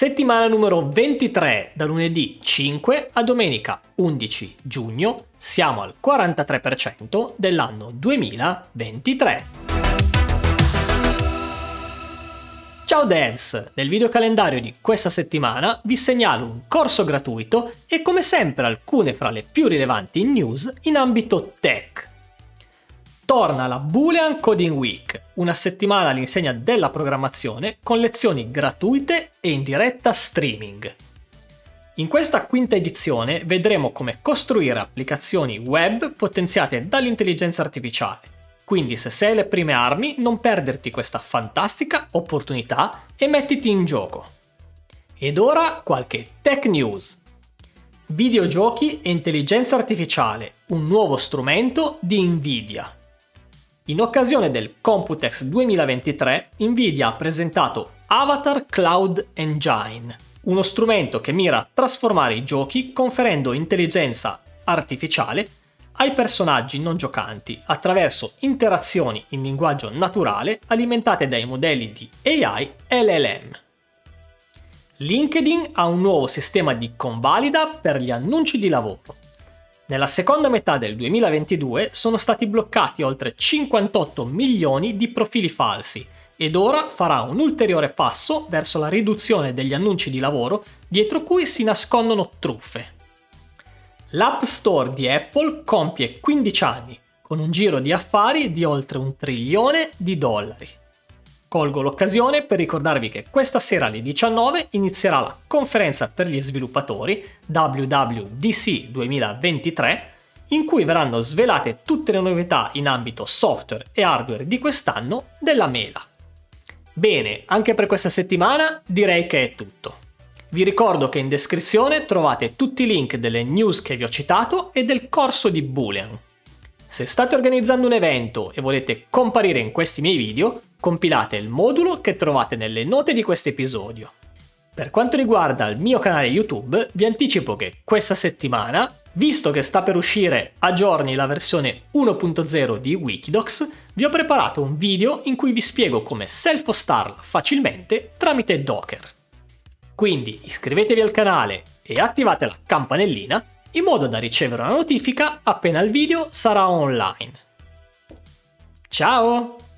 Settimana numero 23, da lunedì 5 a domenica 11 giugno, siamo al 43% dell'anno 2023. Ciao devs! Nel video calendario di questa settimana vi segnalo un corso gratuito e come sempre alcune fra le più rilevanti news in ambito tech torna la Boolean Coding Week, una settimana all'insegna della programmazione con lezioni gratuite e in diretta streaming. In questa quinta edizione vedremo come costruire applicazioni web potenziate dall'intelligenza artificiale. Quindi se sei alle prime armi non perderti questa fantastica opportunità e mettiti in gioco. Ed ora qualche tech news. Videogiochi e intelligenza artificiale, un nuovo strumento di Nvidia. In occasione del Computex 2023, Nvidia ha presentato Avatar Cloud Engine, uno strumento che mira a trasformare i giochi conferendo intelligenza artificiale ai personaggi non giocanti attraverso interazioni in linguaggio naturale alimentate dai modelli di AI LLM. LinkedIn ha un nuovo sistema di convalida per gli annunci di lavoro. Nella seconda metà del 2022 sono stati bloccati oltre 58 milioni di profili falsi ed ora farà un ulteriore passo verso la riduzione degli annunci di lavoro dietro cui si nascondono truffe. L'App Store di Apple compie 15 anni, con un giro di affari di oltre un trilione di dollari. Colgo l'occasione per ricordarvi che questa sera alle 19 inizierà la conferenza per gli sviluppatori WWDC 2023 in cui verranno svelate tutte le novità in ambito software e hardware di quest'anno della Mela. Bene, anche per questa settimana direi che è tutto. Vi ricordo che in descrizione trovate tutti i link delle news che vi ho citato e del corso di Boolean. Se state organizzando un evento e volete comparire in questi miei video, compilate il modulo che trovate nelle note di questo episodio. Per quanto riguarda il mio canale YouTube, vi anticipo che questa settimana, visto che sta per uscire a giorni la versione 1.0 di Wikidocs, vi ho preparato un video in cui vi spiego come self-hostarla facilmente tramite Docker. Quindi iscrivetevi al canale e attivate la campanellina in modo da ricevere una notifica appena il video sarà online. Ciao!